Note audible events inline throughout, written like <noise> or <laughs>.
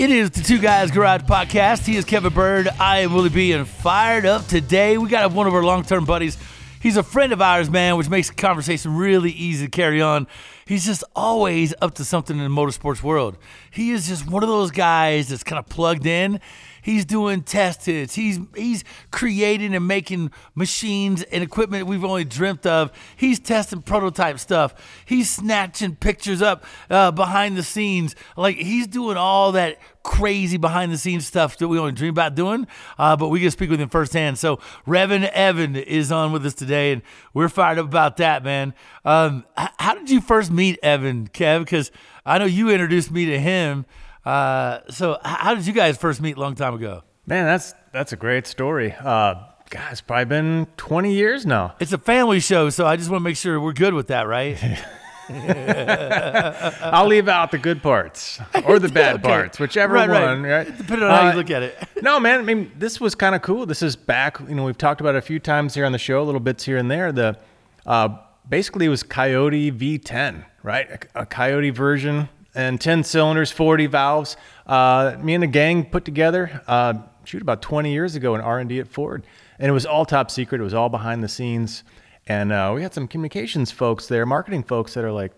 It is the Two Guys Garage Podcast. He is Kevin Bird. I am Willie B. And fired up today. We got one of our long term buddies. He's a friend of ours, man, which makes the conversation really easy to carry on. He's just always up to something in the motorsports world. He is just one of those guys that's kind of plugged in He's doing test hits. He's he's creating and making machines and equipment we've only dreamt of. He's testing prototype stuff. He's snatching pictures up uh, behind the scenes. Like he's doing all that crazy behind the scenes stuff that we only dream about doing. Uh, but we get to speak with him firsthand. So REVan Evan is on with us today, and we're fired up about that, man. Um, how did you first meet Evan, Kev? Because I know you introduced me to him. Uh, so how did you guys first meet a long time ago? Man, that's that's a great story. Uh, God, it's probably been 20 years now. It's a family show, so I just want to make sure we're good with that, right? <laughs> <laughs> I'll leave out the good parts or the <laughs> bad okay. parts, whichever right, one. Right. right. Depending on how uh, you look at it. no, man. I mean, this was kind of cool. This is back. You know, we've talked about it a few times here on the show, little bits here and there. The uh, basically it was Coyote V10, right? A, a Coyote version and 10 cylinders, 40 valves. Uh, me and the gang put together, uh, shoot, about 20 years ago in R&D at Ford. And it was all top secret. It was all behind the scenes. And uh, we had some communications folks there, marketing folks that are like,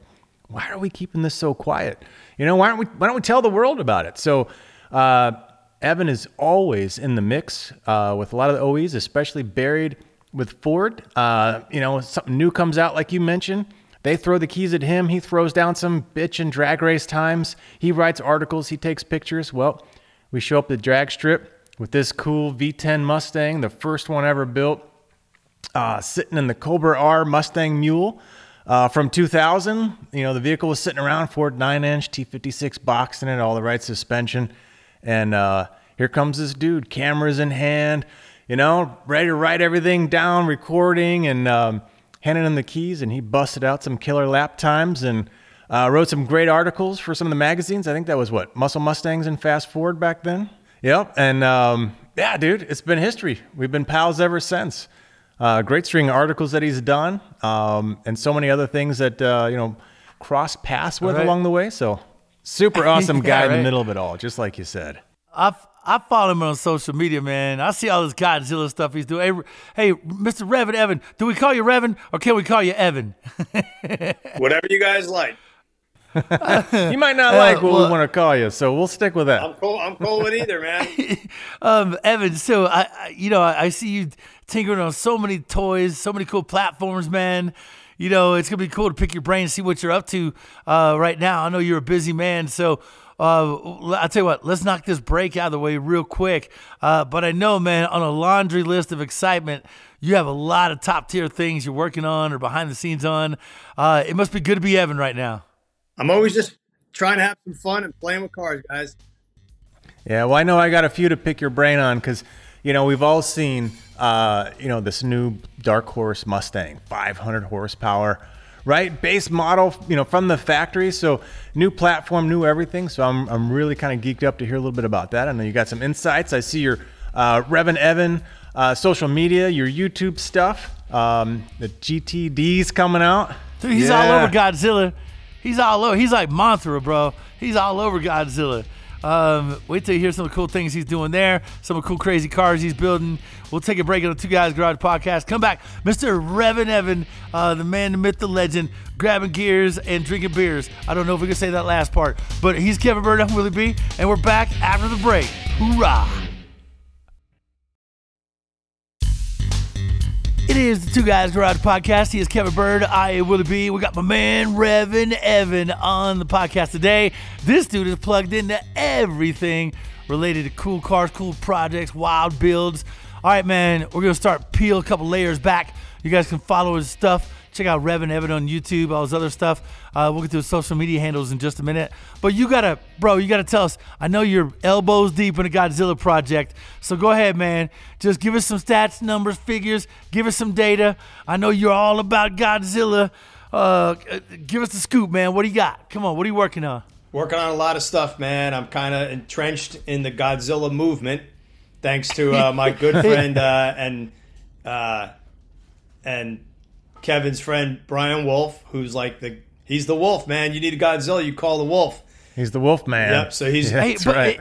why are we keeping this so quiet? You know, why don't we, why don't we tell the world about it? So uh, Evan is always in the mix uh, with a lot of the OEs, especially buried with Ford. Uh, you know, something new comes out, like you mentioned they throw the keys at him. He throws down some bitch and drag race times. He writes articles. He takes pictures. Well, we show up the drag strip with this cool V10 Mustang, the first one ever built, uh, sitting in the Cobra R Mustang Mule. Uh, from 2000, you know, the vehicle was sitting around, Ford 9 inch T56 box in it, all the right suspension. And uh, here comes this dude, cameras in hand, you know, ready to write everything down, recording. And um, handed him the keys, and he busted out some killer lap times and uh, wrote some great articles for some of the magazines. I think that was what Muscle Mustangs and Fast Forward back then. Yep, and um, yeah, dude, it's been history. We've been pals ever since. Uh, great string of articles that he's done, um, and so many other things that uh, you know cross paths with right. along the way. So super <laughs> awesome guy yeah, right. in the middle of it all, just like you said. I've I follow him on social media, man. I see all this Godzilla stuff he's doing. Hey, hey, Mr. REVan Evan, do we call you REVan or can we call you Evan? <laughs> Whatever you guys like. <laughs> you might not like uh, what well, we want to call you, so we'll stick with that. I'm cool. I'm cool with either, man. <laughs> um, Evan, so I, I you know, I, I, see you tinkering on so many toys, so many cool platforms, man. You know, it's gonna be cool to pick your brain, and see what you're up to uh, right now. I know you're a busy man, so uh, I'll tell you what, let's knock this break out of the way real quick. Uh, but I know, man, on a laundry list of excitement, you have a lot of top tier things you're working on or behind the scenes on. Uh, it must be good to be Evan right now. I'm always just trying to have some fun and playing with cars, guys. Yeah, well, I know I got a few to pick your brain on because, you know, we've all seen, uh, you know, this new Dark Horse Mustang, 500 horsepower right? Base model, you know, from the factory. So new platform, new everything. So I'm, I'm really kind of geeked up to hear a little bit about that. I know you got some insights. I see your uh, REVan Evan uh, social media, your YouTube stuff. Um, the GTD's coming out. Dude, he's yeah. all over Godzilla. He's all over. He's like Mothra, bro. He's all over Godzilla. Um, wait till you hear some of the cool things he's doing there, some of the cool, crazy cars he's building. We'll take a break on the Two Guys Garage podcast. Come back, Mr. REVan Evan, uh, the man, the myth, the legend, grabbing gears and drinking beers. I don't know if we can say that last part, but he's Kevin Bird, I'm Willie B, and we're back after the break. Hoorah! It is the Two Guys Garage Podcast. He is Kevin Bird. I am Willie B. We got my man REVan Evan on the podcast today. This dude is plugged into everything related to cool cars, cool projects, wild builds. All right, man, we're gonna start peel a couple layers back. You guys can follow his stuff Check out REVan Evan on YouTube, all his other stuff. Uh, we'll get to his social media handles in just a minute. But you gotta, bro, you gotta tell us. I know you're elbows deep in the Godzilla project, so go ahead, man. Just give us some stats, numbers, figures. Give us some data. I know you're all about Godzilla. Uh, give us the scoop, man. What do you got? Come on, what are you working on? Working on a lot of stuff, man. I'm kind of entrenched in the Godzilla movement, thanks to uh, my good <laughs> friend uh, and uh, and Kevin's friend Brian Wolfe, who's like the he's the wolf man. You need a Godzilla, you call the wolf. He's the wolf man. Yep. So he's <laughs> yeah, hey, that's right.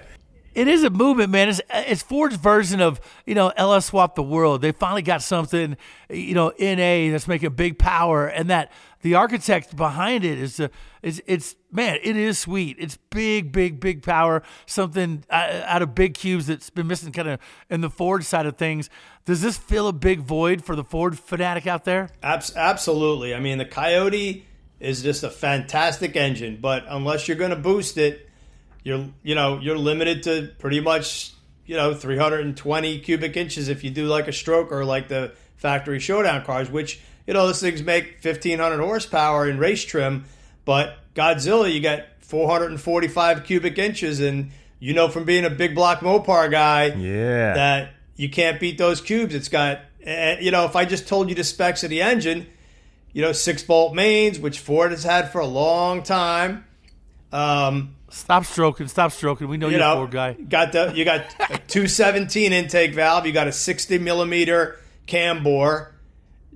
it is a movement, man. It's it's Ford's version of you know LS swap the world. They finally got something, you know, NA that's making big power, and that the architect behind it is a, it's it's man, it is sweet. It's big, big, big power. Something uh, out of big cubes that's been missing kind of in the Ford side of things. Does this fill a big void for the Ford fanatic out there? Abs- absolutely. I mean, the Coyote is just a fantastic engine, but unless you're going to boost it, you're you know you're limited to pretty much you know 320 cubic inches if you do like a stroke or like the factory showdown cars, which you know those things make 1500 horsepower in race trim, but Godzilla you got 445 cubic inches, and you know from being a big block Mopar guy, Yeah. that you can't beat those cubes. It's got, uh, you know, if I just told you the specs of the engine, you know, six bolt mains, which Ford has had for a long time. Um, Stop stroking, stop stroking. We know you you're a know, Ford guy. got the you got a 217 intake valve. You got a 60 millimeter cam bore.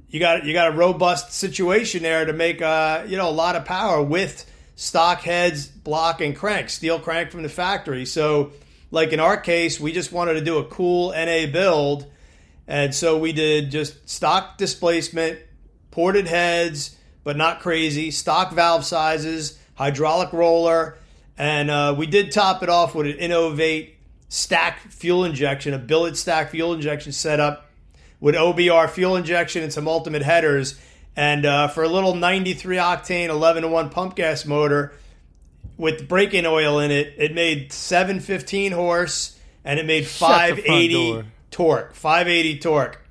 You got you got a robust situation there to make uh, you know a lot of power with stock heads, block, and crank, steel crank from the factory. So, like in our case, we just wanted to do a cool NA build, and so we did just stock displacement, ported heads, but not crazy, stock valve sizes, hydraulic roller, and uh, we did top it off with an Innovate stack fuel injection, a billet stack fuel injection setup with OBR fuel injection and some ultimate headers. And uh, for a little 93 octane 11 to 1 pump gas motor with break-in oil in it, it made 715 horse and it made Shut 580 torque. 580 torque.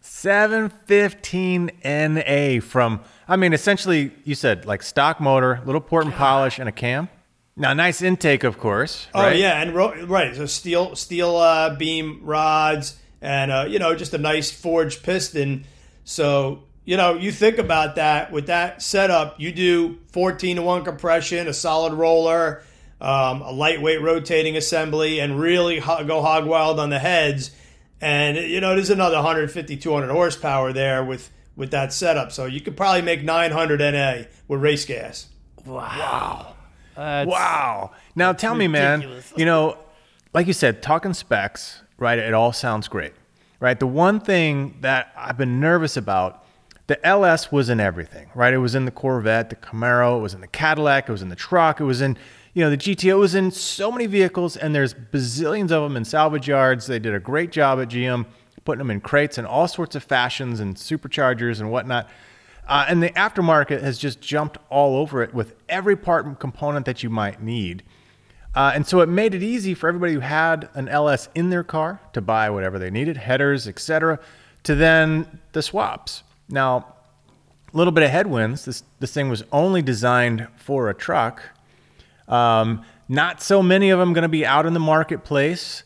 715 NA from, I mean, essentially, you said like stock motor, little port and polish, and a cam. Now, nice intake, of course. Oh right? yeah, and ro- right, so steel steel uh, beam rods, and uh, you know just a nice forged piston. So you know you think about that with that setup, you do fourteen to one compression, a solid roller, um, a lightweight rotating assembly, and really ho- go hog wild on the heads. And you know there's another 150 200 horsepower there with with that setup. So you could probably make 900 NA with race gas. Wow. That's- Wow. Now tell me, man, you know, like you said, talking specs, right? It all sounds great, right? The one thing that I've been nervous about, the LS was in everything, right? It was in the Corvette, the Camaro, it was in the Cadillac, it was in the truck, it was in, you know, the GTO, was in so many vehicles, and there's bazillions of them in salvage yards. They did a great job at GM putting them in crates and all sorts of fashions and superchargers and whatnot. Uh, and the aftermarket has just jumped all over it with every part and component that you might need. Uh, and so it made it easy for everybody who had an LS in their car to buy whatever they needed, headers, etc., to then the swaps. Now, a little bit of headwinds. This this thing was only designed for a truck. Um, not so many of them going to be out in the marketplace.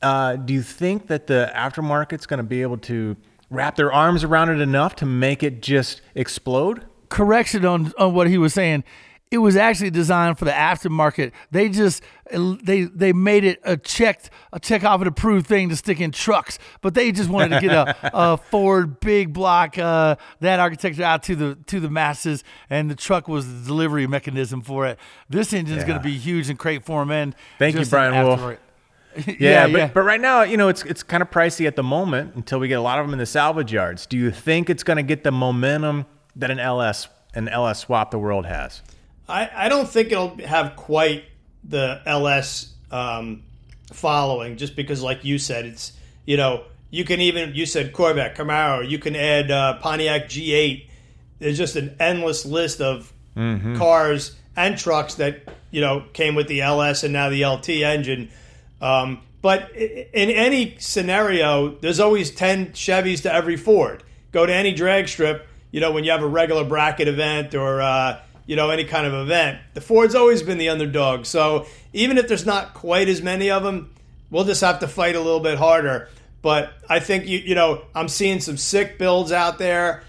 Uh, do you think that the aftermarket's going to be able to wrap their arms around it enough to make it just explode? correction on, on what he was saying. It was actually designed for the aftermarket. They just they they made it a checked a check off an approved thing to stick in trucks, but they just wanted to get a, <laughs> a Ford big block uh, that architecture out to the to the masses, and the truck was the delivery mechanism for it. This engine's Yeah. going to be huge and crate form and Thank you, Brian Wolfe. <laughs> Yeah, yeah, but, but right now, you know, it's it's kind of pricey at the moment until we get a lot of them in the salvage yards. Do you think it's going to get the momentum that an LS an LS swap the world has? I, I don't think it'll have quite the LS um, following, just because, like you said, it's you know you can even you said Corvette, Camaro, you can add uh, Pontiac G8. There's just an endless list of cars and trucks that you know came with the LS and now the LT engine. Um, but in any scenario, there's always 10 Chevys to every Ford. Go to any drag strip, you know, when you have a regular bracket event or, uh, you know, any kind of event. The Ford's always been the underdog. So even if there's not quite as many of them, we'll just have to fight a little bit harder. But I think, you, you know, I'm seeing some sick builds out there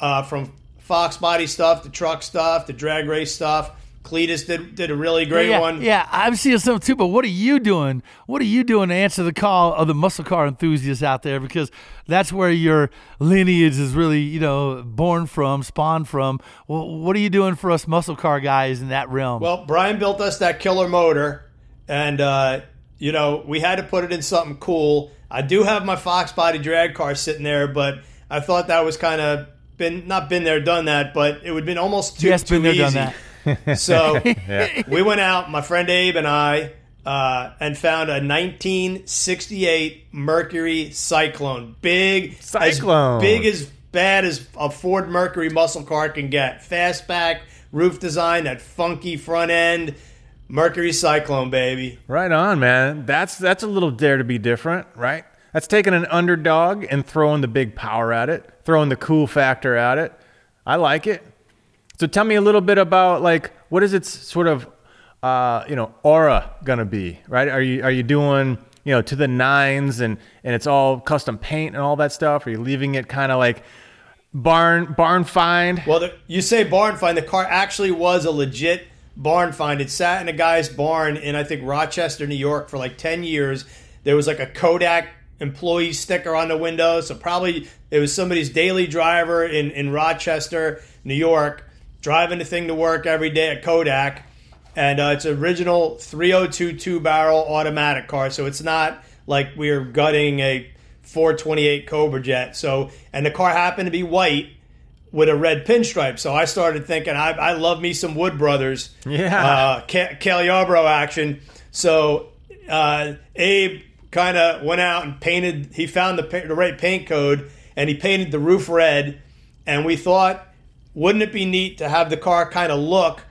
uh, from Fox Body stuff, the truck stuff, the drag race stuff. Cletus did, did a really great yeah, one. Yeah, I'm seeing some too. But what are you doing? What are you doing to answer the call of the muscle car enthusiasts out there? Because that's where your lineage is really, you know, born from, spawned from. Well, what are you doing for us muscle car guys in that realm? Well, Brian built us that killer motor, and uh, you know, we had to put it in something cool. I do have my Fox body drag car sitting there, but I thought that was kind of been not been there, done that, but it would have been almost too, Yes, too been there, easy. done that. <laughs> So we went out, my friend Abe and I, uh, and found a 1968 Mercury Cyclone. Big, Cyclone. as big as bad as a Ford Mercury muscle car can get. Fastback, roof design, that funky front end. Mercury Cyclone, baby. Right on, man. That's that's a little dare to be different, right? That's taking an underdog and throwing the big power at it, throwing the cool factor at it. I like it. So tell me a little bit about like what is its sort of uh, you know aura gonna be, right? Are you are you doing you know to the nines and and it's all custom paint and all that stuff? Are you leaving it kind of like barn barn find? Well, the, you say barn find. The car actually was a legit barn find. It sat in a guy's barn in, I think, Rochester, New York for like 10 years. There was like a Kodak employee sticker on the window. So probably it was somebody's daily driver in, in Rochester, New York, driving the thing to work every day at Kodak. And uh, it's original 302 two barrel automatic car. So it's not like we're gutting a 428 Cobra Jet. So, and the car happened to be white with a red pinstripe. So I started thinking, I, I love me some Wood Brothers, Yeah. uh, Cale Yarborough action. So uh, Abe kind of went out and painted. He found the the right paint code and he painted the roof red. And we thought, wouldn't it be neat to have the car kind of look,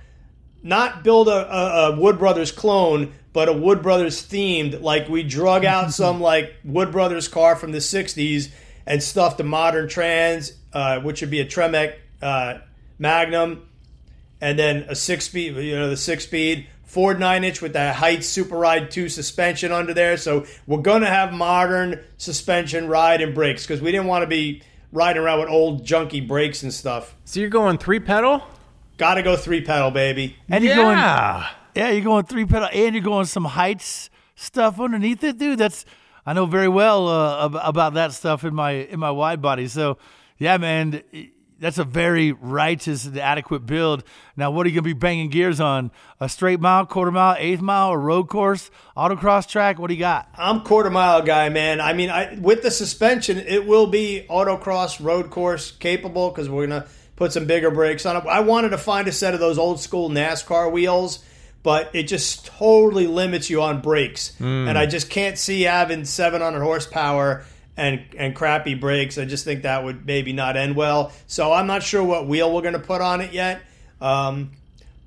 not build a, a, a Wood Brothers clone, but a Wood Brothers themed. Like we drug out <laughs> some like Wood Brothers car from the '60s and stuffed a modern trans, uh, which would be a Tremec uh, Magnum, and then a six speed, you know, the six speed Ford nine inch with that Heidts Super Ride two suspension under there. So we're gonna have modern suspension, ride, and brakes because we didn't want to be riding around with old junky brakes and stuff. So you're going three pedal? Got to go three pedal, baby. And you're going, yeah. yeah, you're going three pedal, and you're going some Heidts stuff underneath it, dude. That's I know very well uh, about that stuff in my in my wide body. So, yeah, man, that's a very righteous and adequate build. Now, what are you gonna be banging gears on? A straight mile, quarter mile, eighth mile, a road course, autocross track? What do you got? I'm quarter mile guy, man. I mean, I, with the suspension, it will be autocross road course capable because we're gonna put some bigger brakes on it. I wanted to find a set of those old school NASCAR wheels, but it just totally limits you on brakes, hmm. and I just can't see having 700 horsepower. And, and crappy brakes. I just think that would maybe not end well. So I'm not sure what wheel we're going to put on it yet. Um,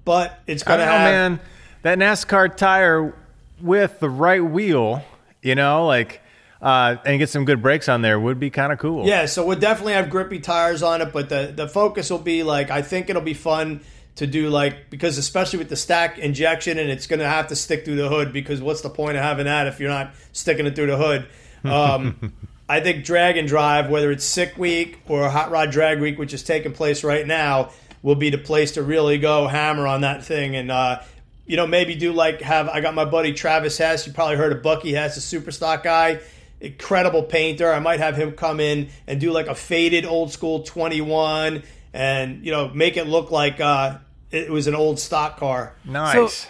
but it's going to have. man. That NASCAR tire with the right wheel, you know, like, uh, and get some good brakes on there would be kind of cool. Yeah, so we'll definitely have grippy tires on it, but the the focus will be like I think it'll be fun to do like because especially with the stack injection and it's going to have to stick through the hood because what's the point of having that if you're not sticking it through the hood? Um, <laughs> I think drag and drive, whether it's sick week or hot rod drag week, which is taking place right now, will be the place to really go hammer on that thing and. uh you know, maybe do like have I got my buddy Travis Hess. You probably heard of Bucky Hess, a super stock guy incredible painter. I might have him come in and do like a faded old school 21 and, you know, make it look like uh, it was an old stock car. Nice. So,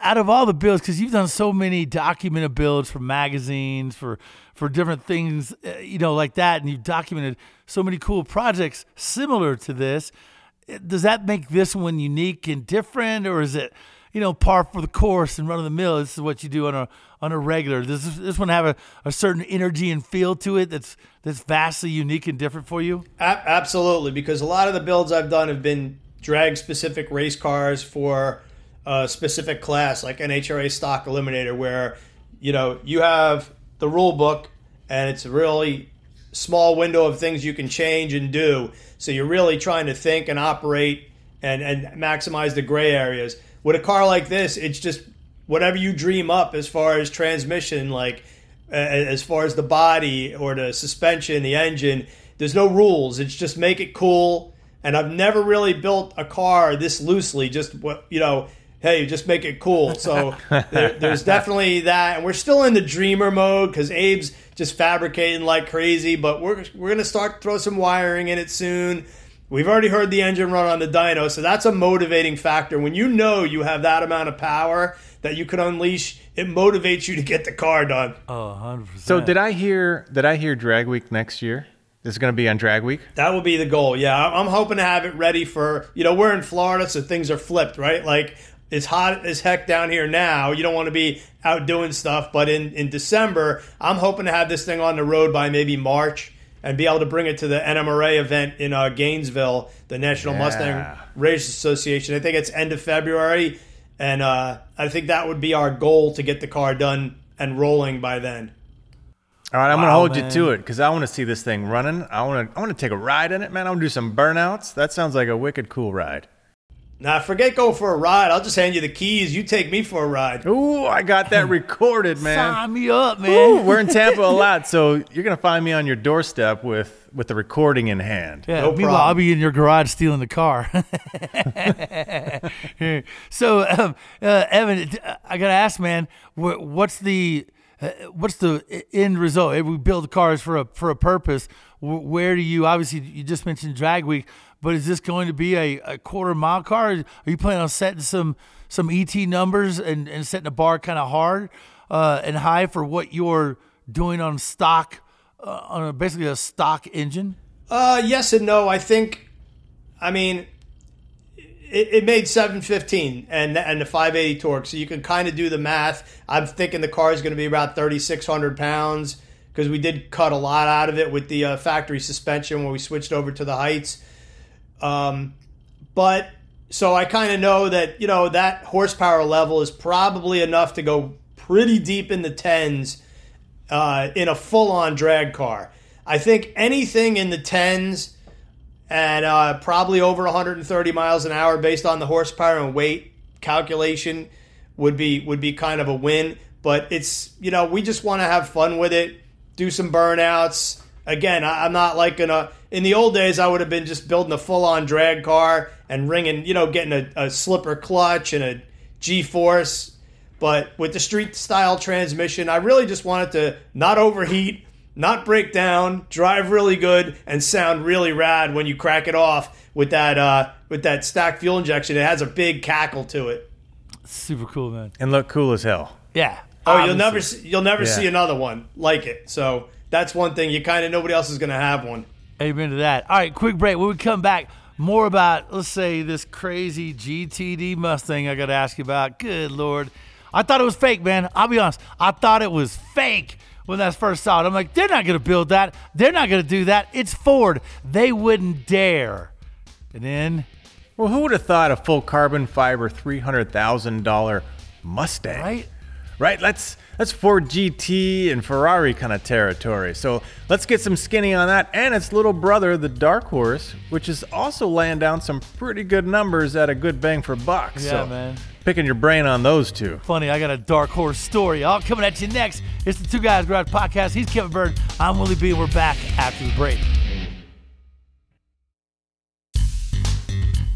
out of all the builds, because you've done so many documented builds for magazines, for for different things, uh, you know, like that, and you've documented so many cool projects similar to this. uh, Does that make this one unique and different, or is it, you know, par for the course and run of the mill? This is what you do on a on a regular. Does this, this one have a, a certain energy and feel to it that's that's vastly unique and different for you? A- absolutely, because a lot of the builds I've done have been drag specific race cars for a specific class, like NHRA Stock Eliminator, where you know you have the rule book and it's a really small window of things you can change and do. So you're really trying to think and operate and, and maximize the gray areas. With a car like this, it's just whatever you dream up as far as transmission, like as far as the body or the suspension, the engine. There's no rules. It's just make it cool. And I've never really built a car this loosely. Just what you know, hey, just make it cool. So <laughs> there, there's definitely that, and we're still in the dreamer mode because Abe's just fabricating like crazy. But we're we're gonna start throw some wiring in it soon. We've already heard the engine run on the dyno, so that's a motivating factor. When you know you have that amount of power that you can unleash, it motivates you to get the car done. Oh, 100%. So did I hear? Did I hear Drag Week next year? This is going to be on Drag Week. That will be the goal. Yeah, I- I'm hoping to have it ready for, you know, we're in Florida, so things are flipped, right? Like, it's hot as heck down here now. You don't want to be out doing stuff, but in, in December, I'm hoping to have this thing on the road by maybe March and be able to bring it to the NMRA event in uh, Gainesville, the National Yeah. Mustang Race Association. I think it's end of February, and uh, I think that would be our goal to get the car done and rolling by then. All right, I'm going to hold man. you to it because I want to see this thing running. I want to. I want to take a ride in it, man. I want to do some burnouts. That sounds like a wicked cool ride. Now, forget going for a ride. I'll just hand you the keys. You take me for a ride. Ooh, I got that <laughs> recorded, man. Sign me up, Ooh, man. <laughs> we're in Tampa a lot, so you're gonna find me on your doorstep with with the recording in hand. Yeah, No meanwhile, I'll be in your garage stealing the car. <laughs> so, um, uh, Evan, I gotta ask, man, wh- what's the uh, what's the end result? If we build cars for a for a purpose, wh- where do you? Obviously, you just mentioned Drag Week, but is this going to be a, a quarter mile car? Are you planning on setting some some ET numbers and, and setting a bar kind of hard uh, and high for what you're doing on stock uh, on a, basically a stock engine? Uh, yes and no. I think, I mean, it, it made 715 and and the 580 torque, so you can kind of do the math. I'm thinking the car is going to be about 3,600 pounds because we did cut a lot out of it with the uh, factory suspension when we switched over to the Heidts. Um, but so I kind of know that you know that horsepower level is probably enough to go pretty deep in the tens uh, in a full-on drag car. I think anything in the tens and uh, probably over 130 miles an hour based on the horsepower and weight calculation would be would be kind of a win. But it's you know we just want to have fun with it, do some burnouts. Again, I, I'm not like gonna. In the old days, I would have been just building a full on drag car and ringing, you know, getting a, a slipper clutch and a G force. But with the street style transmission, I really just wanted to not overheat, not break down, drive really good, and sound really rad when you crack it off with that uh, with that stacked fuel injection. It has a big cackle to it. Super cool, man. And look cool as hell. Yeah. Oh, you'll never see, you'll never Yeah. see another one like it. So that's one thing. You kind of nobody else is going to have one. Amen to that. All right, quick break. When we come back, more about let's say this crazy GTD Mustang. I got to ask you about. Good lord, I thought it was fake, man. I'll be honest. I thought it was fake when I first saw it. I'm like, they're not gonna build that. They're not gonna do that. It's Ford. They wouldn't dare. And then, Well, who would have thought a full carbon fiber three hundred thousand dollar Mustang? right? Right. Let's that's Ford GT and Ferrari kind of territory. So let's get some skinny on that. And its little brother, the Dark Horse, which is also laying down some pretty good numbers at a good bang for buck. Yeah, so man. Picking your brain on those two. Funny, I got a dark horse story. All coming at you next. It's the Two Guys Garage Podcast. He's Kevin Bird. I'm Willie B. We're back after the break.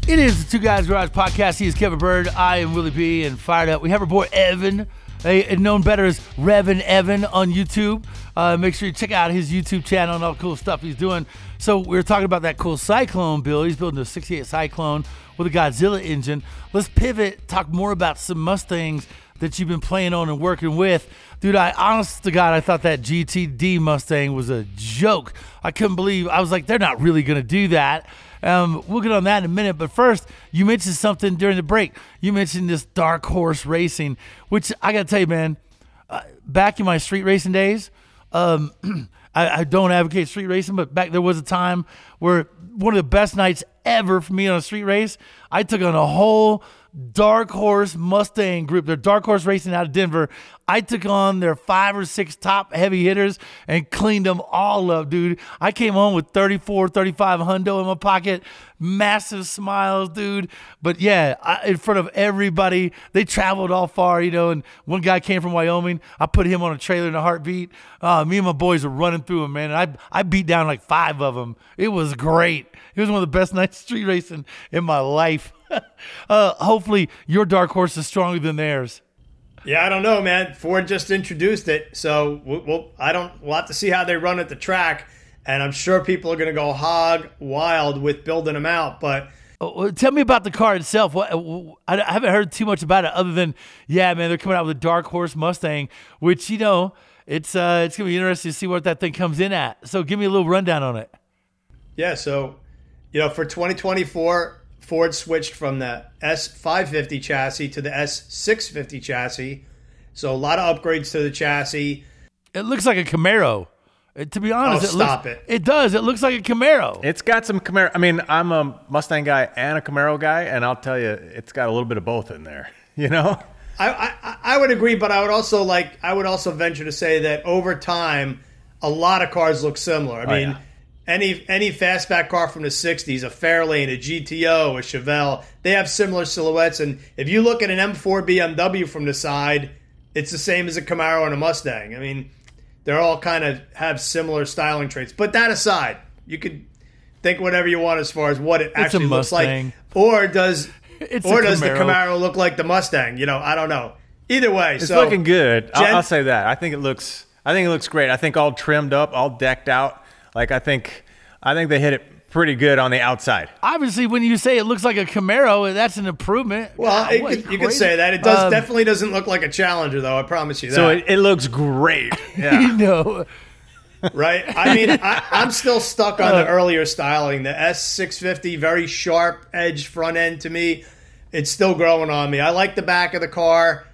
It is the Two Guys Garage Podcast. He is Kevin Bird. I am Willie B. And fired up. We have our boy Evan, known better as REVan Evan on YouTube. Uh, make sure you check out his YouTube channel and all the cool stuff he's doing. So we were talking about that cool Cyclone build. He's building a 68 Cyclone with a Godzilla engine. Let's pivot, talk more about some Mustangs that you've been playing on and working with. Dude, I honest to God, I thought that GTD Mustang was a joke. I couldn't believe I was like, they're not really gonna do that. Um, we'll get on that in a minute, but first, you mentioned something during the break. You mentioned this dark horse racing, which I gotta tell you, man. Uh, back in my street racing days, um, <clears throat> I, I don't advocate street racing, but back there was a time where one of the best nights ever for me on a street race, I took on a whole dark horse Mustang group. They're dark horse racing out of Denver. I took on their five or six top heavy hitters and cleaned them all up, dude. I came home with 34, 35 hundo in my pocket, massive smiles, dude. But yeah, I, in front of everybody, they traveled all far, you know. And one guy came from Wyoming. I put him on a trailer in a heartbeat. Uh, me and my boys were running through him, man. And I I beat down like five of them. It was great. It was one of the best <laughs> nights street racing in my life. <laughs> uh, hopefully, your dark horse is stronger than theirs. Yeah, I don't know, man. Ford just introduced it, so we'll, we'll I don't. We'll have to see how they run at the track. and I'm sure people are going to go hog wild with building them out. But Oh, Tell me about the car itself. What I I haven't heard too much about it, other than yeah, man, they're coming out with a dark horse Mustang, which you know it's uh it's gonna be interesting to see what that thing comes in at. So give me a little rundown on it. yeah, so you know, for 2024, Ford switched from the S550 chassis to the S650 chassis. So a lot of upgrades to the chassis. It looks like a Camaro. Uh, To be honest, Oh, it stop looks, it. It does. It looks like a Camaro. It's got some Camaro. I mean, I'm a Mustang guy and a Camaro guy, and I'll tell you, it's got a little bit of both in there. <laughs> You know? I, I I would agree, but I would also like I would also venture to say that over time, a lot of cars look similar. I mean, yeah. Any any fastback car from the '60s, a Fairlane, a GTO, a Chevelle, they have similar silhouettes. And if you look at an M4 BMW from the side, it's the same as a Camaro and a Mustang. I mean, they're all kind of have similar styling traits. But that aside, you could think whatever you want as far as what it actually looks like, or does It's or does the Camaro. Camaro look like the Mustang? You know, I don't know. Either way, It's so looking good. I'll, I'll say that. I think it looks. I think it looks great. I think all trimmed up, all decked out. Like I think, I think they hit it pretty good on the outside. Obviously, when you say it looks like a Camaro, that's an improvement. Well, God, it could, you could say that. It does Um, definitely doesn't look like a Challenger, though. I promise you that. So it, it looks great. <laughs> Yeah. You know, right? I mean, I, I'm still stuck on Uh. the earlier styling. The S650, very sharp edge front end to me. It's still growing on me. I like the back of the car,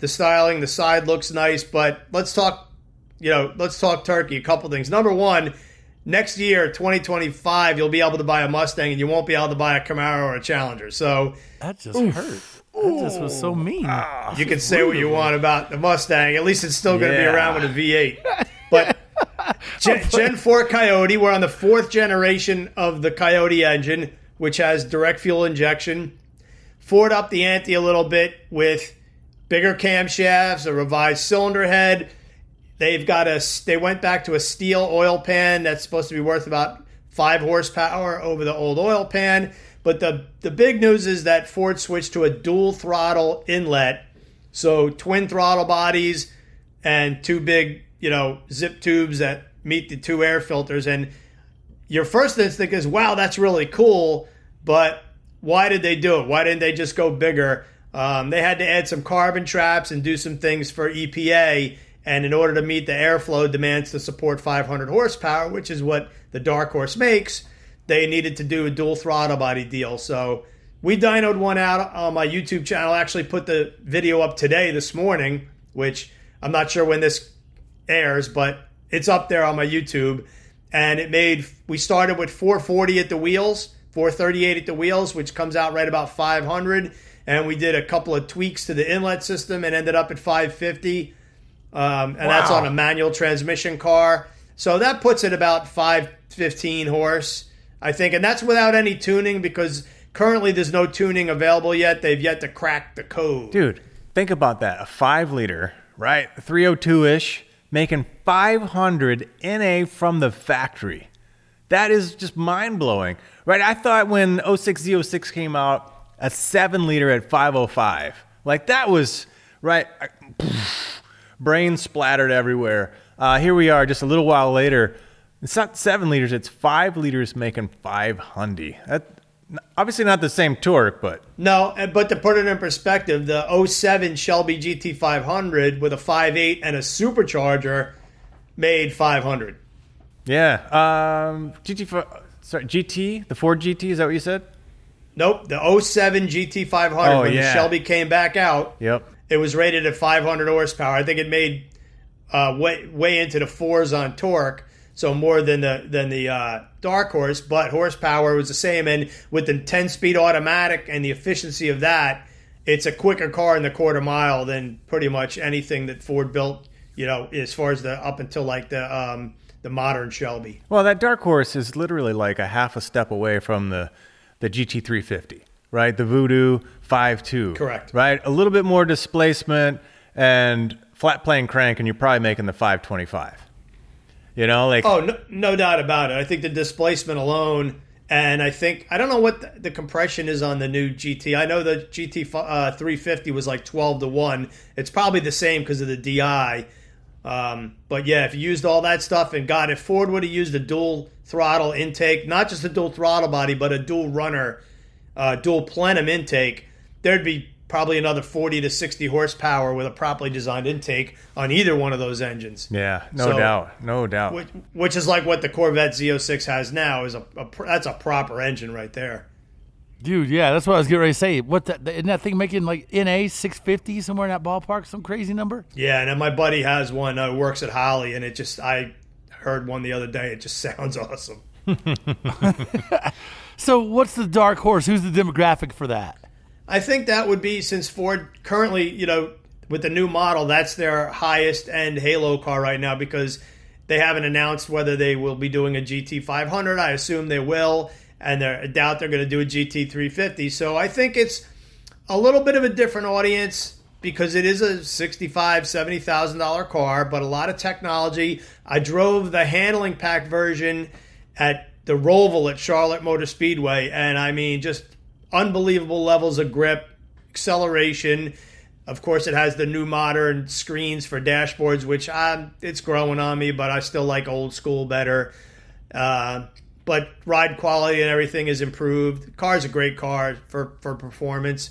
the styling, the side looks nice. But let's talk, you know, let's talk turkey. A couple things. Number one, next year, 2025, you'll be able to buy a Mustang, and you won't be able to buy a Camaro or a Challenger. So that just hurt. That just was so mean. you can say what you want about the Mustang. At least it's still going to be around with a V8. But <laughs> Gen, Gen 4 Coyote, we're on the fourth generation of the Coyote engine, which has direct fuel injection. Ford up the ante a little bit with bigger camshafts, a revised cylinder head. They've got a. They went back to a steel oil pan that's supposed to be worth about five horsepower over the old oil pan. But the the big news is that Ford switched to a dual throttle inlet, so twin throttle bodies and two big you know zip tubes that meet the two air filters. And your first instinct is, wow, that's really cool, but why did they do it? Why didn't they just go bigger? Um, they had to add some carbon traps and do some things for EPA. And in order to meet the airflow demands to support 500 horsepower, which is what the Dark Horse makes, they needed to do a dual throttle body deal. So we dynoed one out on my YouTube channel. I actually put the video up today, this morning, which I'm not sure when this airs, but it's up there on my YouTube. And it made, we started with 440 at the wheels, 438 at the wheels, which comes out right about 500. And we did a couple of tweaks to the inlet system and ended up at 550. Um, and that's on a manual transmission car. So that puts it about 515 horse, I think. And that's without any tuning because currently there's no tuning available yet. They've yet to crack the code. Dude, think about that. A five liter, right? 302 ish, making 500 NA from the factory. That is just mind blowing, right? I thought when 06Z06 came out, a seven liter at 505. Like that was, right? I- brain splattered everywhere. Uh, here we are just a little while later. It's not seven liters, it's five liters making 500. That, obviously not the same torque, but No, but to put it in perspective, the 07 Shelby GT500 with a 5.8 and a supercharger made 500. Yeah. Um, GT, sorry, GT, the Ford GT, is that what you said? Nope, the 07 GT500 Oh, when the. Shelby came back out, Yep. It was rated at 500 horsepower. I think it made uh, way way into the fours on torque, so more than the than the uh, Dark Horse, but horsepower was the same. And with the 10 speed automatic and the efficiency of that, it's a quicker car in the quarter mile than pretty much anything that Ford built. You know, as far as the up until like the um, the modern Shelby. Well, that Dark Horse is literally like a half a step away from the, the GT350, right? The Voodoo 5.2. Correct. Right? A little bit more displacement and flat plane crank, and you're probably making the 525. You know, like, Oh, no, no doubt about it. I think the displacement alone, and I think I don't know what the, the compression is on the new GT. I know the GT uh, 350 was like 12 to one. It's probably the same because of the DI. Um, but yeah, if you used all that stuff, and God, if Ford would have used a dual throttle intake, not just a dual throttle body, but a dual runner, uh, dual plenum intake, there'd be probably another 40 to 60 horsepower with a properly designed intake on either one of those engines. Yeah, no So- doubt, no doubt. Which, which is like what the Corvette Z06 has now is a, a that's a proper engine right there. Dude, yeah, that's what I was getting ready to say. What that isn't that thing making like NA six fifty somewhere in that ballpark? Some crazy number? Yeah, and then my buddy has one uh, works at Holley, and it just I heard one the other day. It just <laughs> sounds awesome. <laughs> So what's the dark horse? Who's the demographic for that? I think that would be since Ford currently, you know, with the new model, that's their highest end Halo car right now because they haven't announced whether they will be doing a GT 500. I assume they will, and they're, I doubt they're going to do a GT 350. So I think it's a little bit of a different audience because it is a sixty-five, seventy thousand dollar car, but a lot of technology. I drove the handling pack version at the Roval at Charlotte Motor Speedway, and I mean, just unbelievable levels of grip, acceleration. Of course, it has the new modern screens for dashboards, which um, it's growing on me, but I still like old school better. Uh, but ride quality and everything is improved. The car's a great car for, for performance.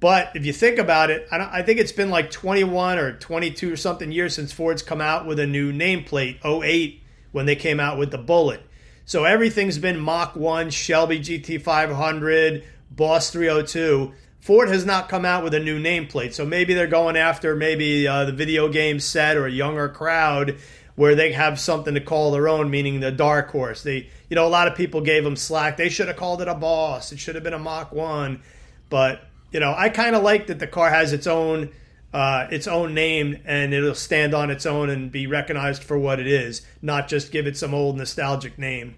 But if you think about it, I, I think it's been like 21 or 22 or something years since Ford's come out with a new nameplate, 08, when they came out with the Bullitt. So everything's been Mach 1, Shelby GT500, Boss 302. Ford has not come out with a new nameplate. So maybe they're going after maybe uh, the video game set or a younger crowd where they have something to call their own, meaning the dark horse. They, you know, a lot of people gave them slack. They should have called it a Boss. It should have been a Mach 1. But, you know, I kind of like that the car has its own uh, its own name and it'll stand on its own and be recognized for what it is, not just give it some old nostalgic name.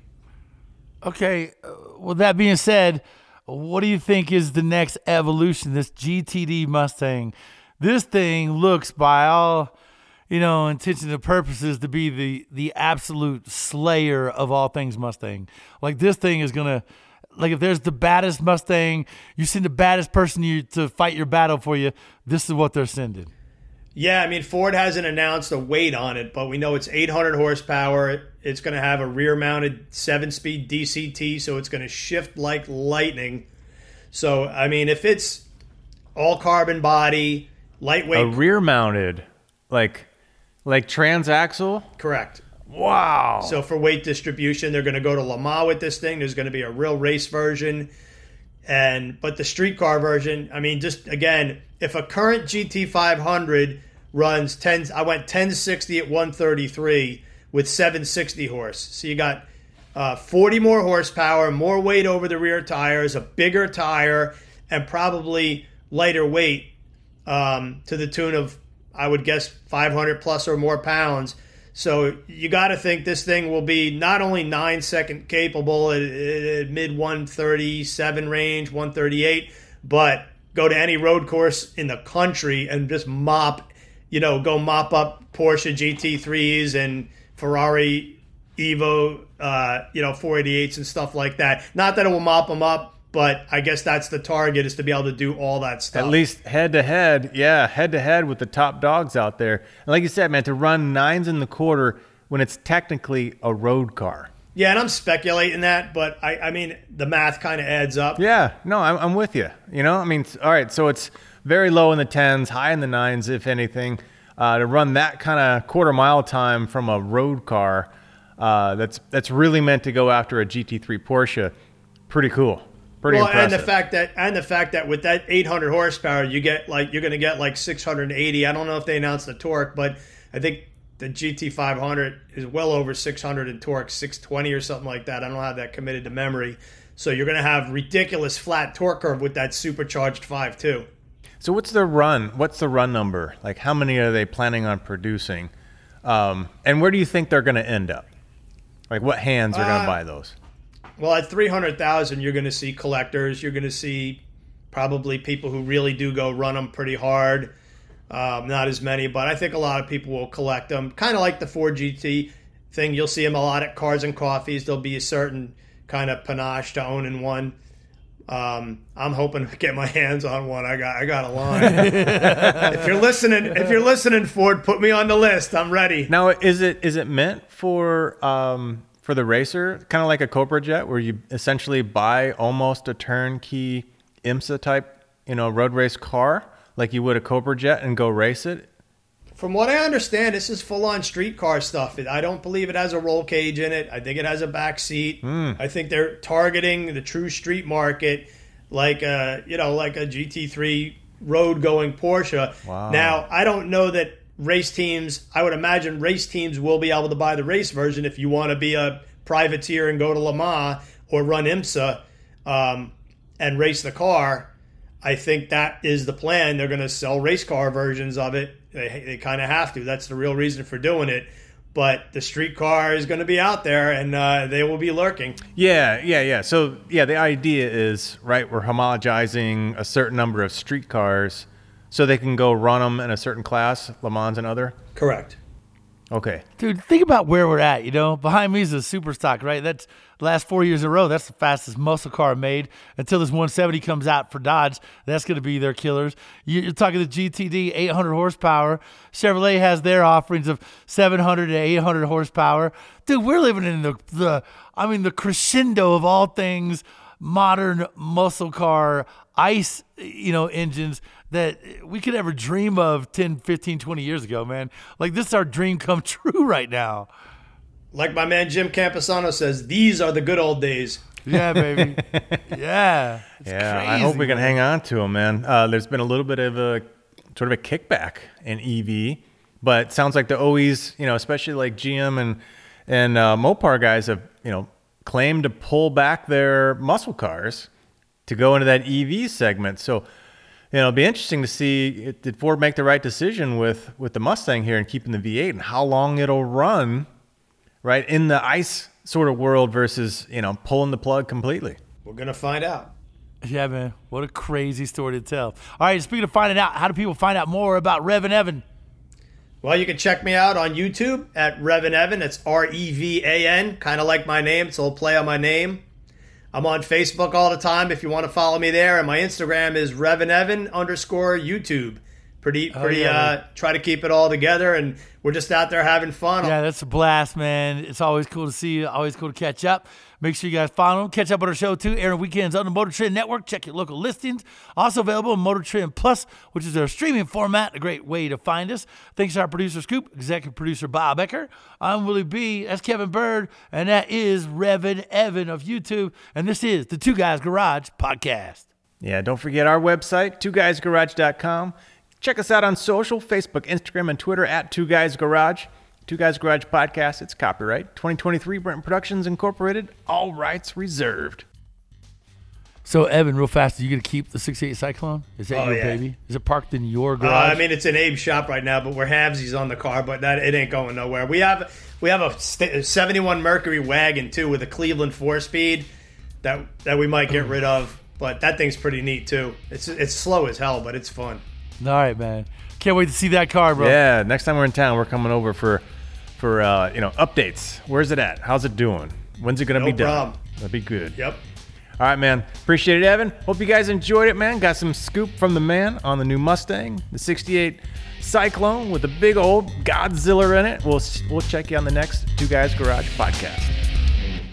Okay, Well, that being said, what do you think is the next evolution? This GTD Mustang, this thing looks by all, you know, intentions and purposes to be the the absolute slayer of all things Mustang. Like this thing is gonna, like if there's the baddest Mustang, you send the baddest person you to fight your battle for you. This is what they're sending. Yeah, I mean, Ford hasn't announced a weight on it, but we know it's 800 horsepower. It's going to have a rear mounted seven speed DCT, so it's going to shift like lightning. So, I mean, if it's all carbon body, lightweight, a rear mounted, like like transaxle. correct. Wow. So, for weight distribution, they're going to go to Le Mans with this thing. There's going to be a real race version. And but the streetcar version, I mean, just again, if a current GT500 runs 10, I went 1060 at 133 with 760 horse. So you got uh, 40 more horsepower, more weight over the rear tires, a bigger tire, and probably lighter weight um, to the tune of, I would guess, 500 plus or more pounds. So you got to think this thing will be not only nine second capable at, at mid 137 range, 138, but go to any road course in the country and just mop, you know, go mop up Porsche GT3s and Ferrari Evo, uh, you know, 488s and stuff like that. Not that it will mop them up, but I guess that's the target is to be able to do all that stuff. At least head to head, yeah, head to head with the top dogs out there. And like you said, man, to run nines in the quarter when it's technically a road car. Yeah, and I'm speculating that, but I, I mean, the math kind of adds up. Yeah, no, I'm, I'm with you. You know, I mean, all right, so it's very low in the tens, high in the nines, if anything. Uh, to run that kind of quarter mile time from a road car uh, that's that's really meant to go after a GT3 Porsche, pretty cool, pretty well, impressive. and the fact that and the fact that with that 800 horsepower, you get like you're going to get like 680. I don't know if they announced the torque, but I think the GT500 is well over 600 in torque, 620 or something like that. I don't have that committed to memory. So you're going to have ridiculous flat torque curve with that supercharged 5.2. So what's the run? What's the run number? Like how many are they planning on producing? Um, and where do you think they're going to end up? Like what hands are going Uh, to buy those? Well, at 300,000, you're going to see collectors. You're going to see probably people who really do go run them pretty hard. Um, not as many, but I think a lot of people will collect them. Kind of like the Ford GT thing. You'll see them a lot at cars and coffees. There'll be a certain kind of panache to owning one. Um, I'm hoping to get my hands on one. I got I got a line. <laughs> if you're listening, if you're listening, Ford, put me on the list. I'm ready. Now, is it is it meant for um, for the racer, kind of like a Cobra Jet, where you essentially buy almost a turnkey IMSA type, you know, road race car, like you would a Cobra Jet, and go race it? From what I understand, this is full on street car stuff. I don't believe it has a roll cage in it. I think it has a back seat. Hmm. I think they're targeting the true street market, like a you know like a GT3 road going Porsche. Wow. Now I don't know that race teams. I would imagine race teams will be able to buy the race version if you want to be a privateer and go to Le Mans or run IMSA um, and race the car. I think that is the plan. They're going to sell race car versions of it. They, they kind of have to. That's the real reason for doing it. But the street car is going to be out there, and uh, they will be lurking. Yeah, yeah, yeah. So yeah, the idea is right. We're homologizing a certain number of street cars, so they can go run them in a certain class, Le Mans and other. Correct. Okay. Dude, think about where we're at. You know, behind me is a super stock, right? That's the last four years in a row. That's the fastest muscle car made. Until this 170 comes out for Dodge, that's going to be their killers. You- You're talking the GTD, 800 horsepower. Chevrolet has their offerings of 700 to 800 horsepower. Dude, we're living in the the I mean the crescendo of all things modern muscle car ice you know engines that we could ever dream of 10 15 20 years ago man. Like this is our dream come <laughs> true right now. Like my man Jim Camposano says, these are the good old days. yeah baby. <laughs> Yeah. It's Yeah, I hope we crazy, can hang on to them, man. Uh, there's been a little bit of a sort of a kickback in EV, but it sounds like the OEs, you know, especially like GM and and uh, Mopar guys have, you know, claimed to pull back their muscle cars to go into that EV segment. So, you know, it'll be interesting to see did Ford make the right decision with with the Mustang here and keeping the V8 and how long it'll run, right in the ice sort of world versus you know pulling the plug completely. We're going to find out. yeah man what a crazy story to tell all right speaking of finding out how do people find out more about REVan Evan Well, you can check me out on YouTube at REVan Evan. It's R E V A N, kind of like my name. It's a little play on my name. I'm on Facebook all the time if you want to follow me there. And my Instagram is REVan Evan underscore YouTube. Pretty, pretty, yeah, uh, try to keep it all together. And we're just out there having fun. Yeah, that's a blast, man. It's always cool to see you. Always cool to catch up. Make sure you guys follow them. Catch up on our show too. Airing weekends on the Motor Trend Network. Check your local listings. Also available on Motor Trend Plus, which is our streaming format. A great way to find us. Thanks to our producer Scoop, executive producer Bob Ecker. I'm Willie B. That's Kevin Byrd, and that is REVan Evan of YouTube. And this is the Two Guys Garage podcast. Yeah, don't forget our website, twoguysgarage.com. Check us out on social Facebook, Instagram, and Twitter at Two Guys Garage. Two Guys Garage Podcast, it's copyright 2023 Brent Productions Incorporated, all rights reserved. So Evan, real fast, are you gonna keep the '68 Cyclone? Is that Oh, your yeah. baby? Is it parked in your Uh, garage? I mean, it's in Abe's shop right now, but we're halvesies on the car, but that it ain't going nowhere. We have we have a st- 71 Mercury wagon too with a Cleveland four speed that that we might get rid of, but that thing's pretty neat too. It's it's slow as hell, but it's fun. All right, man. Can't wait to see that car, bro. Yeah, next time we're in town, we're coming over for for uh, you know updates. Where's it at? How's it doing? When's it gonna No be done? problem. That'd be good. Yep. All right, man. Appreciate it, Evan. Hope you guys enjoyed it, man. Got some scoop from the man on the new Mustang, the 68 Cyclone with a big old Godzilla in it. We'll we'll check you on the next Two Guys Garage podcast.